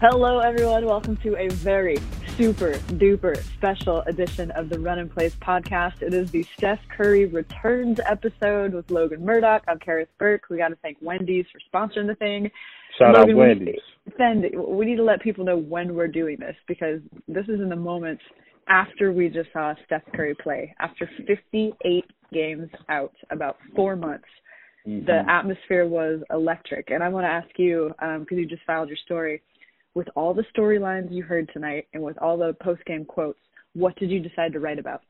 Hello, everyone. Welcome to a very super duper special edition of the Runnin' Plays podcast. It is the Steph Curry returns episode with Logan Murdock. I'm Kerith Burke. We got to thank Wendy's for sponsoring the thing. Shout Logan, out we- Wendy's. Send, we need to let people know when we're doing this because this is in the moment after we just saw Steph Curry play. After 58 games out, about four months, Mm-hmm. the atmosphere was electric. And I want to ask you, because you just filed your story, with all the storylines you heard tonight and with all the post game quotes, what did you decide to write about?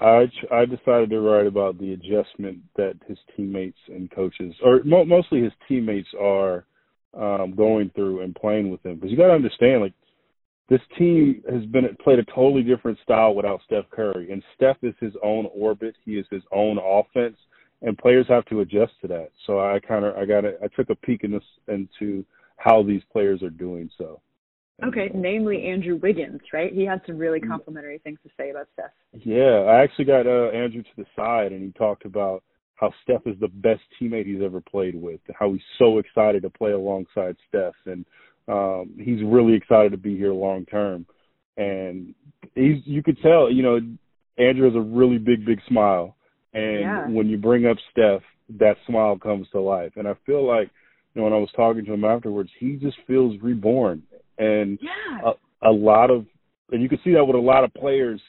I I decided to write about the adjustment that his teammates and coaches, or mo- mostly his teammates, are um, going through and playing with him. Because you got to understand, like this team has been played a totally different style without Steph Curry, and Steph is his own orbit. He is his own offense, and players have to adjust to that. So I kind of I got I took a peek in this into how these players are doing so. Okay, namely Andrew Wiggins, right? He had some really complimentary things to say about Steph. Yeah, I actually got uh, Andrew to the side, and he talked about how Steph is the best teammate he's ever played with, and how he's so excited to play alongside Steph, and um, he's really excited to be here long term. And he's, you could tell, you know, Andrew has a really big, big smile, and Yeah. when you bring up Steph, that smile comes to life. And I feel like, you know, when I was talking to him afterwards, he just feels reborn, and Yeah. a, a lot of and you can see that with a lot of players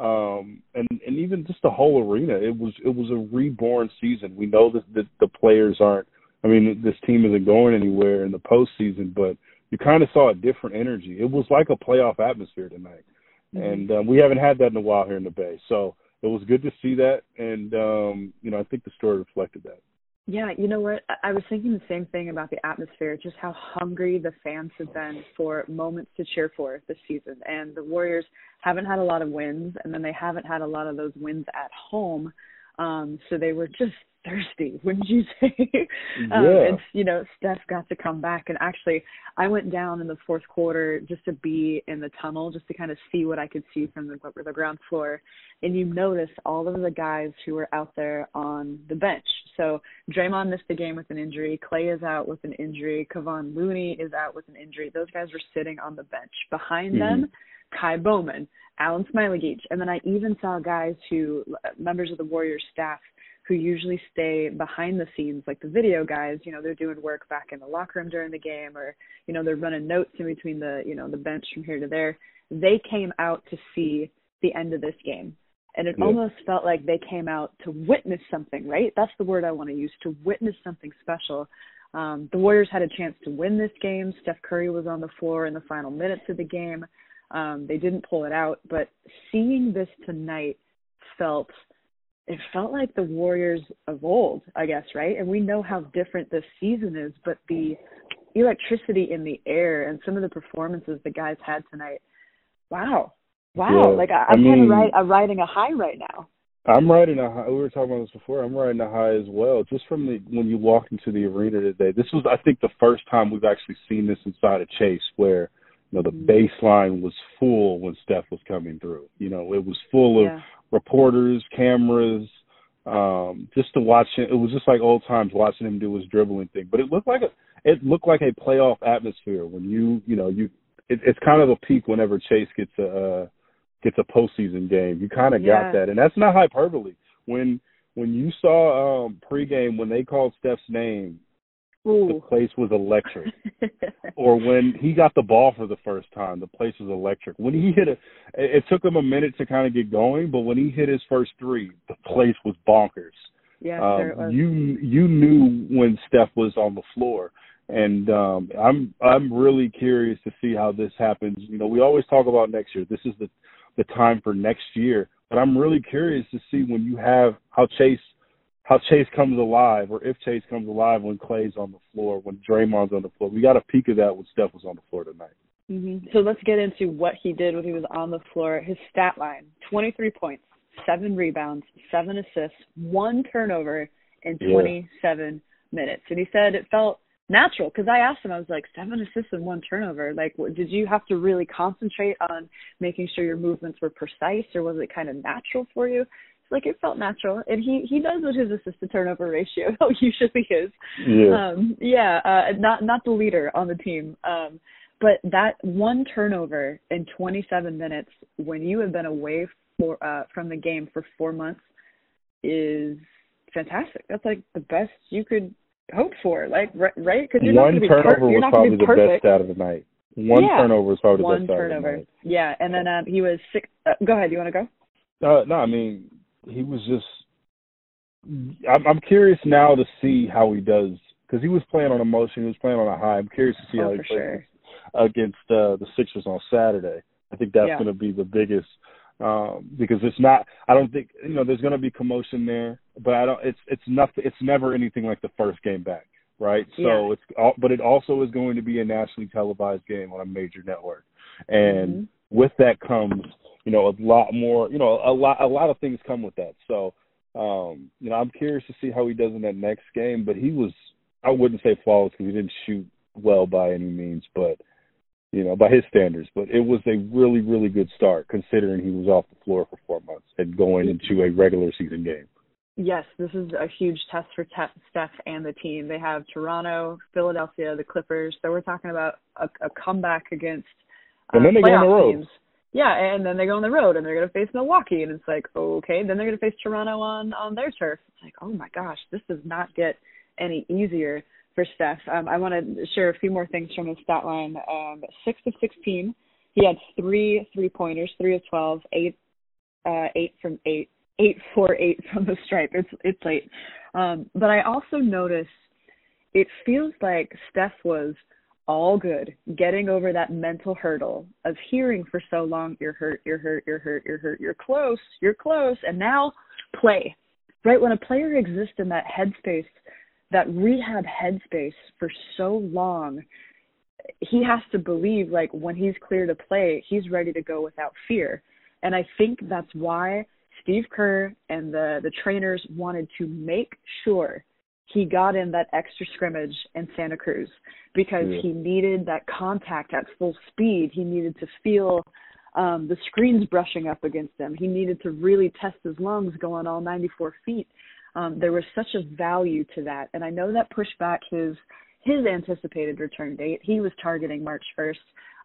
um and and even just the whole arena. It was it was a reborn season. We know that the, the players aren't i mean this team isn't going anywhere in the postseason but you kind of saw a different energy. It was like a playoff atmosphere tonight. And um, we haven't had that in a while here in the bay. So it was good to see that. And um you know i think the story reflected that Yeah, you know what? I- was thinking the same thing about the atmosphere, just how hungry the fans have been for moments to cheer for this season. And the Warriors haven't had a lot of wins, and then they haven't had a lot of those wins at home. Um, so they were just thirsty, wouldn't you say? um, Yeah. and you know, Steph got to come back, and actually, I went down in the fourth quarter just to be in the tunnel, just to kind of see what I could see from the, the ground floor. And you notice all of the guys who were out there on the bench. So Draymond missed the game with an injury. Clay is out with an injury. Kevon Looney is out with an injury. Those guys were sitting on the bench. Behind them, Ky Bowman, Alen Smailagić, and then I even saw guys who members of the Warriors staff who usually stay behind the scenes, like the video guys. You know, they're doing work back in the locker room during the game, or you know, they're running notes in between the you know the bench from here to there. They came out to see the end of this game. And it Yeah. almost felt like they came out to witness something, right? That's the word I want to use to witness something special. Um, the Warriors had a chance to win this game. Steph Curry was on the floor in the final minutes of the game. Um, they didn't pull it out, but seeing this tonight felt it felt like the Warriors of old, I guess, right? And we know how different this season is, but the electricity in the air and some of the performances the guys had tonight, wow, wow! Yeah, like I, I'm kind of ri- I'm riding a high right now. I'm riding a high. We were talking about this before. I'm riding a high as well. Just from the when you walked into the arena today, this was I think the first time we've actually seen this inside of Chase, where know the baseline was full when Steph was coming through. You know, it was full of Yeah. reporters, cameras. Um, just to watch him, it was just like old times watching him do his dribbling thing. But it looked like a it looked like a playoff atmosphere when you you know you it, it's kind of a peak whenever Chase gets a uh, gets a postseason game. You kind of Yeah. got that, and that's not hyperbole. When when you saw um pregame when they called Steph's name, Ooh. the place was electric. or when he got the ball for the first time, the place was electric. When he hit it, it took him a minute to kind of get going, but when he hit his first three, the place was bonkers. yeah, Um, sure it was. you you knew when Steph was on the floor, and um, I'm I'm really curious to see how this happens. You know, we always talk about next year. This is the the time for next year, but I'm really curious to see when you have how Chase how Chase comes alive, or if Chase comes alive when Clay's on the floor, when Draymond's on the floor. We got a peek of that when Steph was on the floor tonight. hmm So let's get into what he did when he was on the floor. His stat line: 23 points, seven rebounds, seven assists, one turnover in Yeah. 27 minutes. And he said it felt natural because I asked him, I was like, seven assists and one turnover. Like, what, did you have to really concentrate on making sure your movements were precise, or was it kind of natural for you? Like it felt natural, and he he knows what his assist to turnover ratio usually is. Yeah. Um, yeah, uh, not not the leader on the team. Um, but that one turnover in 27 minutes when you have been away for uh, from the game for four months is fantastic. That's like the best you could hope for. Like right, right? Because you're One not be turnover per- was probably to the best out of the night. One Yeah. turnover was probably the one best out of the night. Yeah, and then um, he was six. Uh, go ahead. You want to go? Uh, no, I mean he was just. I'm, I'm curious now to see how he does because he was playing on emotion. He was playing on a high. I'm curious to see Oh, how he plays sure. against uh, the Sixers on Saturday. I think that's Yeah. going to be the biggest um, because it's not. I don't think you know. There's going to be commotion there, but I don't. It's it's nothing. It's never anything like the first game back, right? So Yeah. it's all, but it also is going to be a nationally televised game on a major network, and Mhm. with that comes you know a lot more. You know a lot a lot of things come with that. So um, you know I'm curious to see how he does in that next game. But he was I wouldn't say flawless because he didn't shoot well by any means, but you know, by his standards. But it was a really, really good start considering he was off the floor for four months and going into a regular season game. Yes, this is a huge test for Te- Steph and the team. They have Toronto, Philadelphia, the Clippers. So we're talking about a, a comeback against uh, And then they go on the road. teams. Yeah, and then they go on the road and they're going to face Milwaukee, and it's like okay. Then they're going to face Toronto on on their turf. It's like oh my gosh, this does not get any easier for Steph. Um, I want to share a few more things from his stat line. Um, six of sixteen. He had three three pointers, three of twelve, eight uh, eight from eight, eight four eight from the stripe. It's it's late, um, but I also noticed it feels like Steph was all good getting over that mental hurdle of hearing for so long you're hurt, you're hurt, you're hurt, you're hurt, you're close, you're close, and now play. Right when a player exists in that headspace, that rehab headspace for so long, he has to believe like when he's clear to play, he's ready to go without fear. And I think that's why Steve Kerr and the the trainers wanted to make sure he got in that extra scrimmage in Santa Cruz because Yeah. he needed that contact at full speed. He needed to feel um, the screens brushing up against him. He needed to really test his lungs going all 94 feet. Um, there was such a value to that, and I know that pushed back his his anticipated return date. He was targeting March 1st.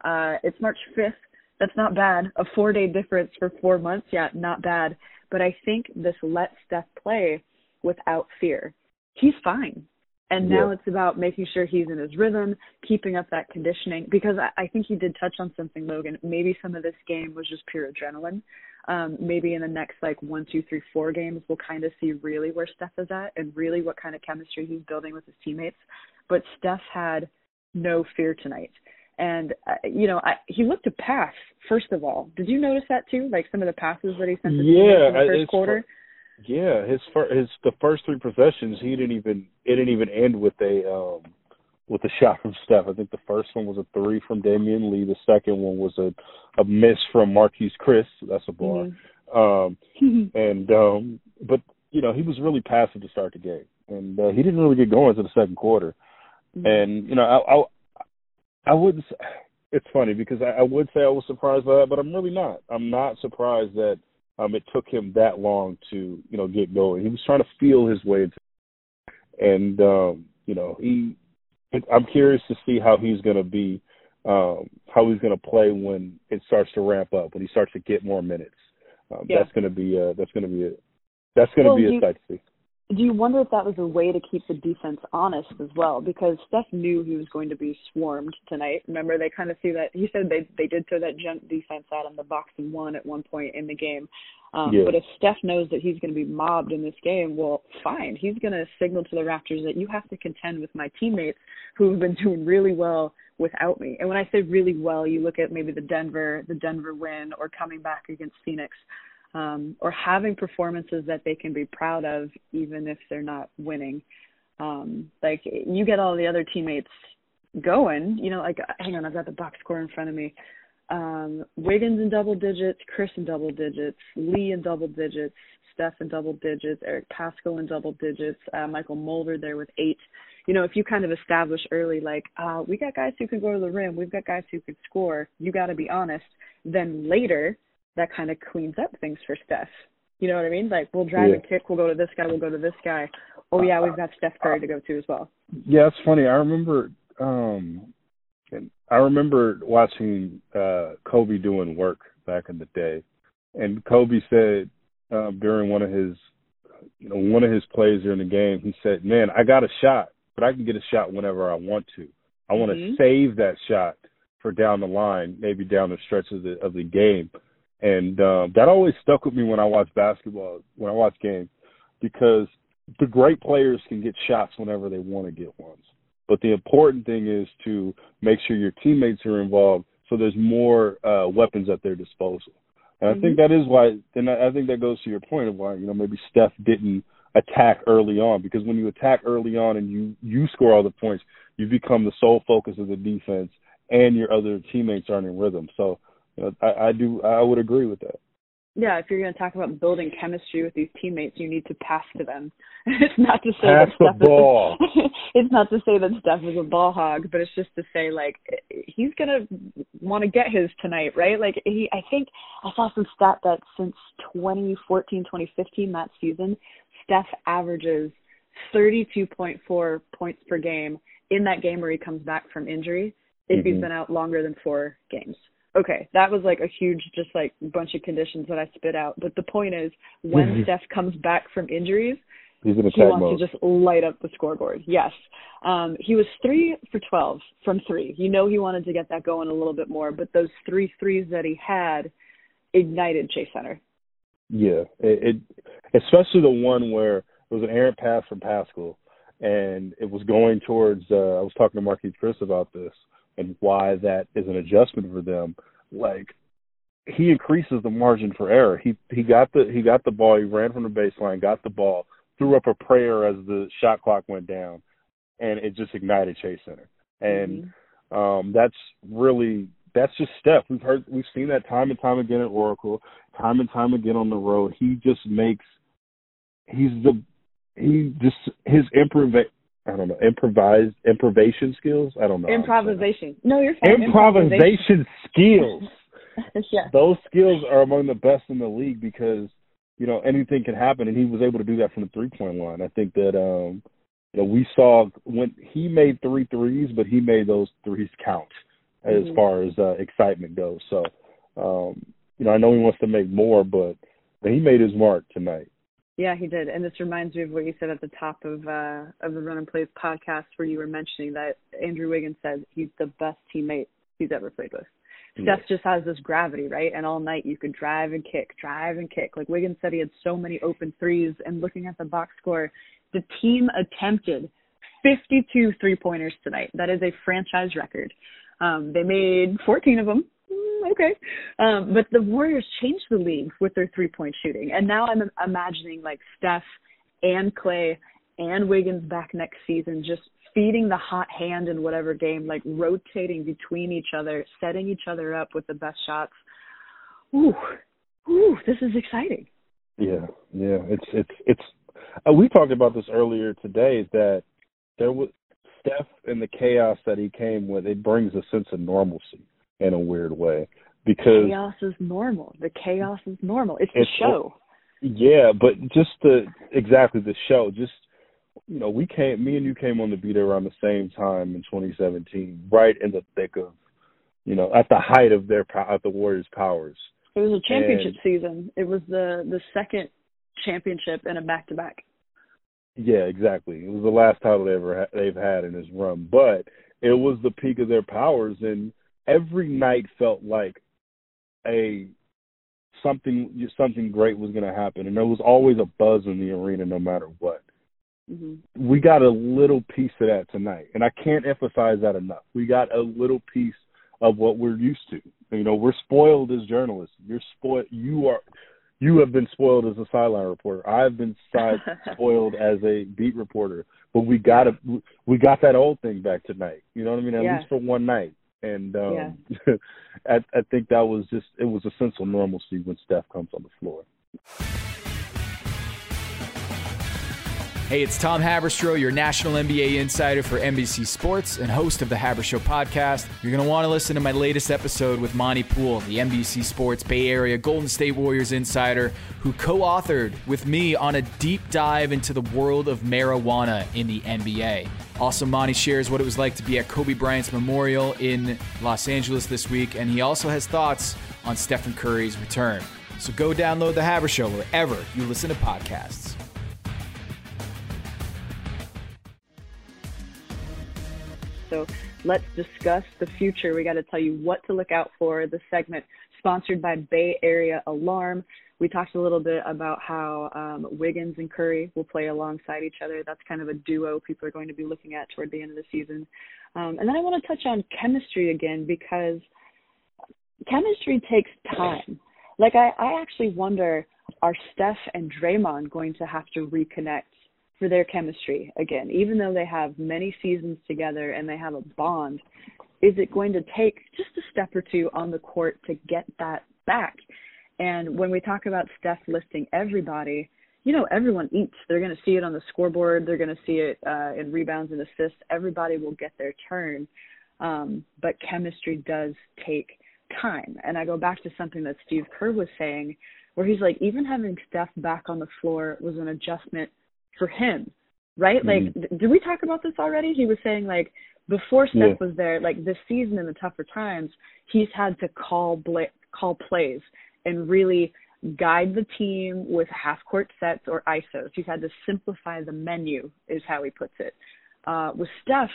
Uh, it's March 5th. That's not bad. A four day difference for four months. Yeah, not bad. But I think this lets Steph play without fear. He's fine. And now Yeah. it's about making sure he's in his rhythm, keeping up that conditioning. Because I, I think you did touch on something, Logan. Maybe some of this game was just pure adrenaline. Um, maybe in the next like one, two, three, four games, we'll kind of see really where Steph is at and really what kind of chemistry he's building with his teammates. But Steph had no fear tonight. And uh, you know, I, he looked to pass first of all. Did you notice that too? Like some of the passes that he sent to Yeah, in the first quarter. Yeah, his first, his the first three possessions he didn't even it didn't even end with a um with a shot from Steph. I think the first one was a three from Damion Lee. The second one was a a miss from Marquese Chriss. That's a bar. Um Mhm. and um but you know he was really passive to start the game and uh, he didn't really get going until the second quarter and you know I I, I wouldn't it's funny because I, I would say I was surprised by that but I'm really not I'm not surprised that um it took him that long to you know get going. He was trying to feel his way into and um you know he I'm curious to see how he's going to be um how he's going to play when it starts to ramp up when he starts to get more minutes. Um, Yeah. that's going to be uh that's going to be a, that's going to Well, be a you- sight to see do you wonder if that was a way to keep the defense honest as well? Because Steph knew he was going to be swarmed tonight. Remember, they kind of see that. He said they they did throw that junk defense out on the box and one at one point in the game. Um, Yeah. But if Steph knows that he's going to be mobbed in this game, well, fine. He's going to signal to the Raptors that you have to contend with my teammates who have been doing really well without me. And when I say really well, you look at maybe the Denver the Denver win or coming back against Phoenix um, or having performances that they can be proud of, even if they're not winning. Um, like you get all the other teammates going, you know, like hang on, I've got the box score in front of me. Um, Wiggins in double digits, Chriss in double digits, Lee in double digits, Steph in double digits, Eric Paschall in double digits, uh, Mychal Mulder there with eight. You know, if you kind of establish early, like, uh, we got guys who can go to the rim, we've got guys who can score, you got to be honest, then later that kind of cleans up things for Steph. You know what I mean? Like, we'll drive Yeah. and kick, we'll go to this guy, we'll go to this guy. Oh, yeah, we've got Steph Curry to go to as well. Yeah, it's funny. I remember um and I remember watching uh Kobe doing work back in the day. And Kobe said um during one of his you know, one of his plays during the game, he said, Man, I got a shot, but I can get a shot whenever I want to. I want to Mhm. save that shot for down the line, maybe down the stretch of the of the game. And um that always stuck with me when I watch basketball, when I watch games, because the great players can get shots whenever they want to get ones. But the important thing is to make sure your teammates are involved so there's more uh, weapons at their disposal. And I think that is why, and I I think that goes to your point of why, you know, maybe Steph didn't attack early on because when you attack early on and you, you score all the points, you become the sole focus of the defense and your other teammates aren't in rhythm. So you know, I, I do, I would agree with that. Yeah, if you're going to talk about building chemistry with these teammates, you need to pass to them. it's not to say Pass that the Steph ball. Is, it's not to say that Steph is a ball hog, but it's just to say like he's going to want to get his tonight, right? Like he, I think I saw some stat that since 2014, 2015 that season, Steph averages 32.4 points per game in that game where he comes back from injury if he's Mhm. been out longer than four games. Okay, that was like a huge, just like bunch of conditions that I spit out. But the point is, when. Steph comes back from injuries, He's in he wants mode. to just light up the scoreboard. Yes, um, he was three for twelve from three. You know he wanted to get that going a little bit more, but those three threes that he had ignited Chase Center. Yeah, it, it especially the one where it was an errant pass from Paschall, and it was going towards. Uh, I was talking to Marquese Chriss about this and why that is an adjustment for them. Like he increases the margin for error. He he got the he got the ball. He ran from the baseline, got the ball, threw up a prayer as the shot clock went down, and it just ignited Chase Center. And Mhm. um, that's really that's just Steph. We've heard we've seen that time and time again at Oracle, time and time again on the road. He just makes he's the he just his improv I don't know improvised improvisation skills. I don't know how to say that. improvisation. No, you're fine. Improvisation skills. yeah. Those skills are among the best in the league because you know anything can happen, and he was able to do that from the three point line. I think that um you know we saw when he made three threes, but he made those threes count as Mhm. far as uh, excitement goes. So um you know I know he wants to make more, but but he made his mark tonight. Yeah, he did. And this reminds me of what you said at the top of uh of the Runnin' Plays podcast where you were mentioning that Andrew Wiggins said he's the best teammate he's ever played with. Steph just has this gravity, right? And all night you could drive and kick, drive and kick. Like Wiggins said he had so many open threes and looking at the box score, the team attempted 52 three-pointers tonight. That is a franchise record. Um, they made 14 of them. Mm, okay. Um, but the Warriors changed the league with their three-point shooting. And now I'm imagining like Steph and Clay and Wiggins back next season just feeding the hot hand in whatever game, like rotating between each other, setting each other up with the best shots. Ooh, ooh, this is exciting. Yeah, yeah. It's it's it's. Uh, we talked about this earlier today. Is that there was Steph and the chaos that he came with. It brings a sense of normalcy in a weird way because Chaos is normal. The chaos is normal. It's the It's- show. yeah, but just the exactly the show. Just you know, we came. Me and you came on the beat around the same time in 2017, right in the thick of, you know, at the height of their at the Warriors' powers. It was a championship And- season. It was the the second championship in a back to back. Yeah, exactly. It was the last title they ever ha- they've had in this run, but it was the peak of their powers, and every night felt like a something something great was going to happen, and there was always a buzz in the arena, no matter what. hmm We got a little piece of that tonight, and I can't emphasize that enough. We got a little piece of what we're used to. You know, we're spoiled as journalists. You're spoiled. You are. You have been spoiled as a sideline reporter. I've been side spoiled as a beat reporter. But we got a, we got that old thing back tonight. You know what I mean? At Yeah. least for one night. And um I, I think that was just it was a sense of normalcy when Steph comes on the floor. Hey, it's Tom Haberstroh, your national NBA insider for NBC Sports and host of the Habershow podcast. You're going to want to listen to my latest episode with Monte Poole, the NBC Sports Bay Area Golden State Warriors insider, who co authored with me on a deep dive into the world of marijuana in the NBA. Also, Monte shares what it was like to be at Kobe Bryant's memorial in Los Angeles this week, and he also has thoughts on Stephen Curry's return. So go download the Habershow wherever you listen to podcasts. So let's discuss the future. We got to tell you what to look out for. The segment sponsored by Bay Area Alarm. We talked a little bit about how um, Wiggins and Curry will play alongside each other. That's kind of a duo people are going to be looking at toward the end of the season. Um, and then I want to touch on chemistry again because chemistry takes time. Like I, I actually wonder, are Steph and Draymond going to have to reconnect for their chemistry again, even though they have many seasons together and they have a bond? Is it going to take just a step or two on the court to get that back? And when we talk about Steph listing everybody, you know, everyone eats. They're going to see it on the scoreboard. They're going to see it uh, in rebounds and assists. Everybody will get their turn. Um, but chemistry does take time. And I go back to something that Steve Kerr was saying, where he's like, even having Steph back on the floor was an adjustment for him, right? Mhm. Like, did we talk about this already? He was saying, like, before Steph Yeah. was there, like this season in the tougher times, he's had to call bla- call plays and really guide the team with half court sets or ISOs. He's had to simplify the menu, is how he puts it. Uh, with Steph,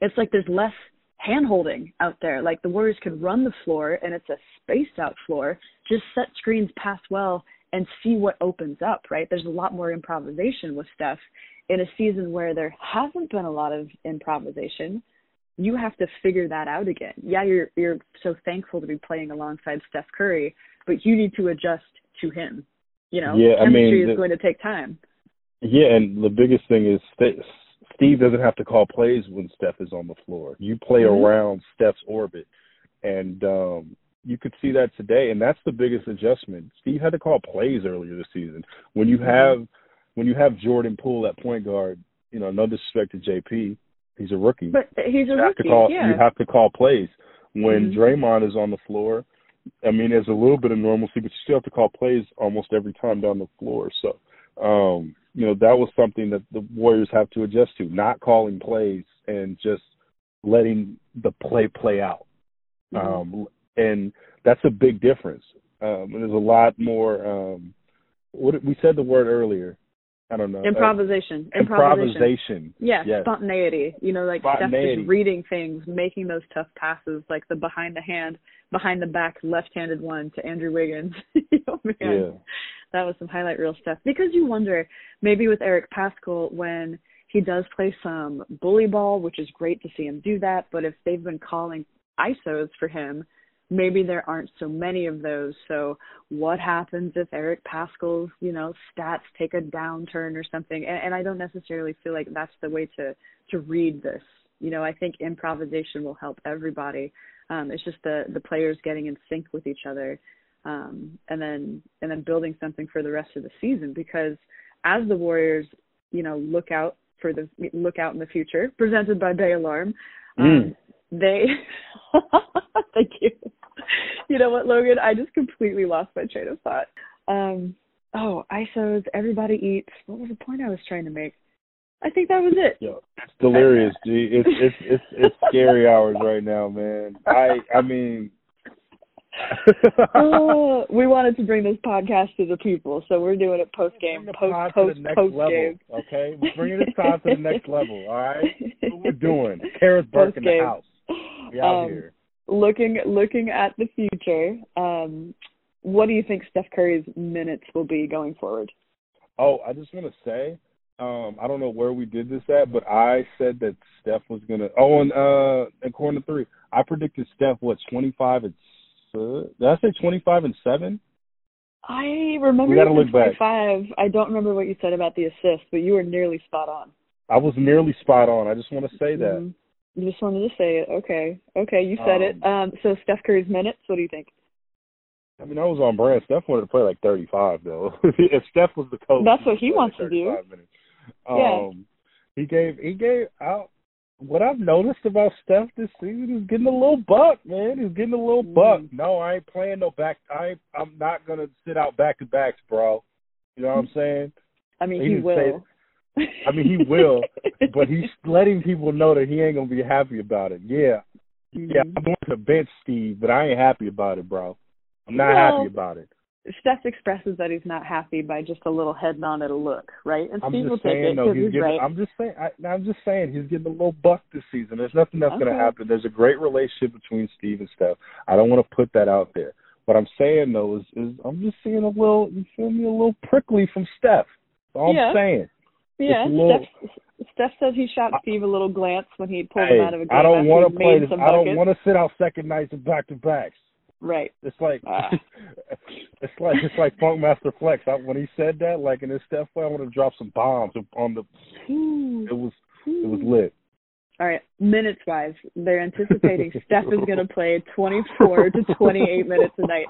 it's like there's less hand holding out there. Like the Warriors could run the floor and it's a spaced out floor, just set screens, pass well, and see what opens up, right? There's a lot more improvisation with Steph in a season where there hasn't been a lot of improvisation. You have to figure that out again. Yeah, you're you're so thankful to be playing alongside Steph Curry, but you need to adjust to him. You know, Yeah, I chemistry mean, is going to take time. Yeah, and the biggest thing is St- Steve doesn't have to call plays when Steph is on the floor. You play Mhm. around Steph's orbit, and um, you could see that today. And that's the biggest adjustment. Steve had to call plays earlier this season. When you have when you have Jordan Poole at point guard, you know, no disrespect to JP, he's a rookie. But he's a you have to rookie. call yeah. you have to call plays. When Mhm. Draymond is on the floor, I mean there's a little bit of normalcy, but you still have to call plays almost every time down the floor. So um, you know, that was something that the Warriors have to adjust to, not calling plays and just letting the play play out. Mhm. Um and that's a big difference. Um and there's a lot more um what we said the word earlier. I don't know. uh, improvisation. Improvisation. improvisation. Yeah, Yes. spontaneity. You know, like Spontaneity. Just reading things, making those tough passes, like the behind the hand, behind the back, left-handed one to Andrew Wiggins. oh man, Yeah. that was some highlight reel stuff. Because you wonder, maybe with Eric Paschall, when he does play some bully ball, which is great to see him do that, but if they've been calling ISOs for him, maybe there aren't so many of those. So what happens if Eric Paschall's, you know, stats take a downturn or something? And, and I don't necessarily feel like that's the way to to read this. You know, I think improvisation will help everybody. Um, it's just the the players getting in sync with each other, um, and then and then building something for the rest of the season. Because as the Warriors, you know, look out for the look out in the future, presented by Bay Alarm. Um, Mm. They, thank you. You know what, Logan? I just completely lost my train of thought. Um, oh, ISOs, everybody eats. What was the point I was trying to make? I think that was it. Yo, it's delirious, G. It's it's it's it's scary hours right now, man. I I mean, oh, we wanted to bring this podcast to the people, so we're doing it post game, post post to the next post game. Okay, we're bringing this pod to the next level. All right, what we're doing. Kerith Burke in the house. We out Um, here. Looking looking at the future, um, what do you think Steph Curry's minutes will be going forward? Oh, I just want to say, um, I don't know where we did this at, but I said that Steph was gonna. Oh, and uh, in corner three, I predicted Steph what twenty five and. Uh, did I say twenty five and seven? I remember you look back. 25. I don't remember what you said about the assist, but you were nearly spot on. I was nearly spot on. I just want to say that. Mhm. Just wanted to say it. Okay. Okay, you said it. Um, so Steph Curry's minutes, what do you think? I mean, I was on brand. Steph wanted to play like 35, though. if Steph was the coach, That's what he wants like to do. Minutes. Um, Yeah. He gave, he gave out. What I've noticed about Steph this season is getting a little buck, man. He's getting a little buck. Mm. No, I ain't playing no back. I I'm not gonna sit out back to backs, bro. You know what I'm saying? I mean, He he, didn't say will. I mean, he will, but he's letting people know that he ain't gonna be happy about it. Yeah, yeah. Mhm. I'm going to bench Steve, but I ain't happy about it, bro. I'm not Well, happy about it. Steph expresses that he's not happy by just a little head nod at a look, right? And I'm Steve will take it because he's he's getting. right. I'm just saying. I, I'm just saying he's getting a little buck this season. There's nothing that's gonna happen. There's a great relationship between Steve and Steph. I don't want to put that out there. What I'm saying though is, is I'm just seeing a little. You feel me? A little prickly from Steph. That's all Yeah. I'm saying. Yeah, it's a little- Steph, Steph says he shot Steve a little glance when he pulled Hey, him out of a game I don't want to play this. I don't want to sit out second nights and back to backs. Right. It's like Ah. it's like it's like Funkmaster Flex. I, when he said that, like in his Steph play, I want to drop some bombs on the. It was it was lit. All right, minutes wise, they're anticipating Steph is going to play 24 to 28 minutes a night.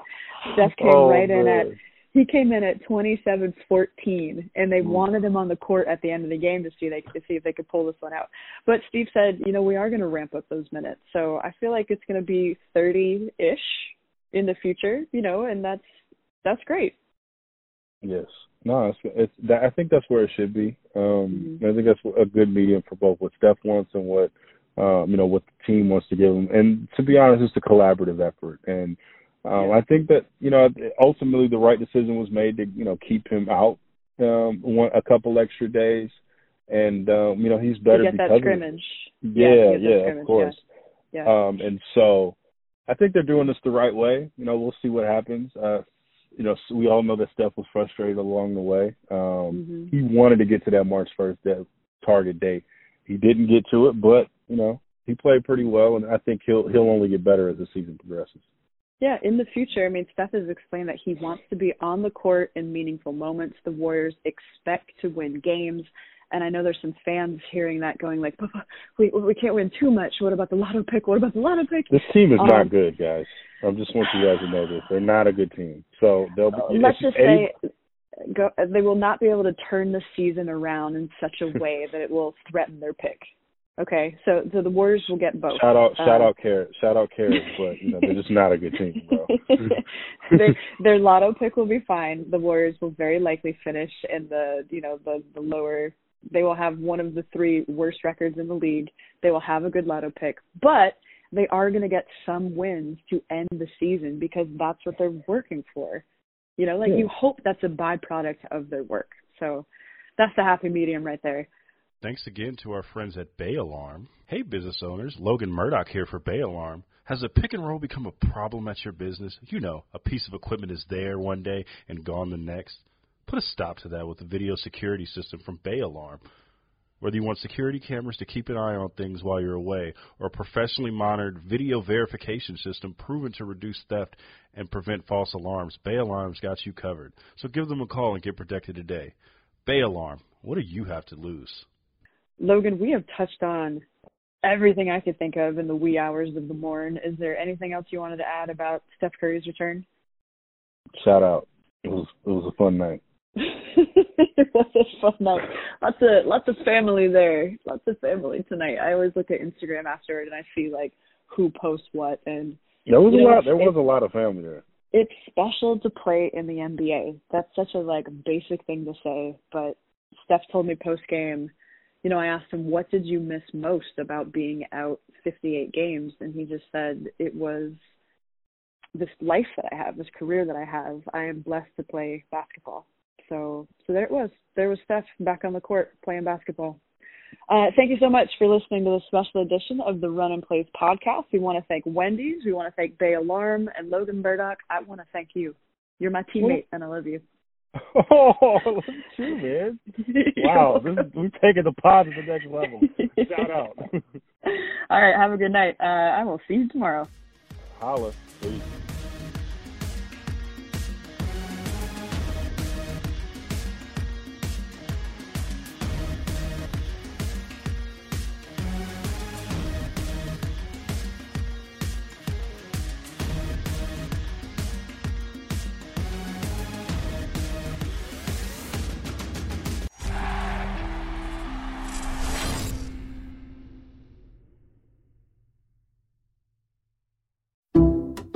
Steph came Oh, right in at he came in at 27-14, and they Mm. wanted him on the court at the end of the game to see they to see if they could pull this one out. But Steve said, you know, we are going to ramp up those minutes, so I feel like it's going to be 30-ish in the future, you know, and that's that's great. Yes. No, it's, it's that, I think that's where it should be. Um, Mhm. I think that's a good medium for both what Steph wants and what um, you know what the team wants to give him. And to be honest, it's a collaborative effort. And um, Yeah. I think that you know ultimately the right decision was made to you know keep him out um, one a couple extra days. And um, you know he's better to get because that scrimmage. Yeah, to yeah, scrimmage, of course. Yeah. Um, and so I think they're doing this the right way. You know, we'll see what happens. Uh, you know, we all know that Steph was frustrated along the way. Um, Mhm. He wanted to get to that March 1st de- target date. He didn't get to it, but you know, he played pretty well, and I think he'll he'll only get better as the season progresses. Yeah, in the future, I mean, Steph has explained that he wants to be on the court in meaningful moments. The Warriors expect to win games, and I know there's some fans hearing that going like, we we can't win too much. What about the lotto pick? What about the lotto pick?" This team is Um, not good, guys. I just want you guys to know this. They're not a good team. So they'll be. Uh, Let's just any- say, go, they will not be able to turn the season around in such a way that it will threaten their pick. Okay, so so the Warriors will get both. shout out, shout Um, out, Carrot, shout out, Carrot, but you know they're just not a good team, bro. their their lotto pick will be fine. The Warriors will very likely finish in the you know the the lower. They will have one of the three worst records in the league. They will have a good lotto pick, but they are going to get some wins to end the season because that's what they're working for. You know, like Yeah. you hope that's a byproduct of their work. So that's the happy medium right there. Thanks again to our friends at Bay Alarm. Hey, business owners, Logan Murdock here for Bay Alarm. Has a pick and roll become a problem at your business? You know, a piece of equipment is there one day and gone the next. Put a stop to that with the video security system from Bay Alarm. Whether you want security cameras to keep an eye on things while you're away, or a professionally monitored video verification system proven to reduce theft and prevent false alarms, Bay Alarm's got you covered. So give them a call and get protected today. Bay Alarm, what do you have to lose? Logan, we have touched on everything I could think of in the wee hours of the morn. Is there anything else you wanted to add about Steph Curry's return? Shout out. It was it was a fun night. it was a fun night. Lots of lots of family there. Lots of family tonight. I always look at Instagram afterward and I see like who posts what and There was a know, lot. There was a lot of family there. it's special to play in the NBA. That's such a like basic thing to say, but Steph told me post game, you know, I asked him what did you miss most about being out 58 games and he just said it was this life that I have, this career that I have, I am blessed to play basketball. So so there it was. There was Steph back on the court playing basketball. Uh, thank you so much for listening to this special edition of the Runnin' Plays podcast. We want to thank Wendy's. We want to thank Bay Alarm and Logan Murdock. I want to thank you. You're my teammate, and I love you. Oh, look at you, man! Wow, this is, we're taking the pod to the next level. Shout out. All right, have a good night. Uh, I will see you tomorrow. Holla, please.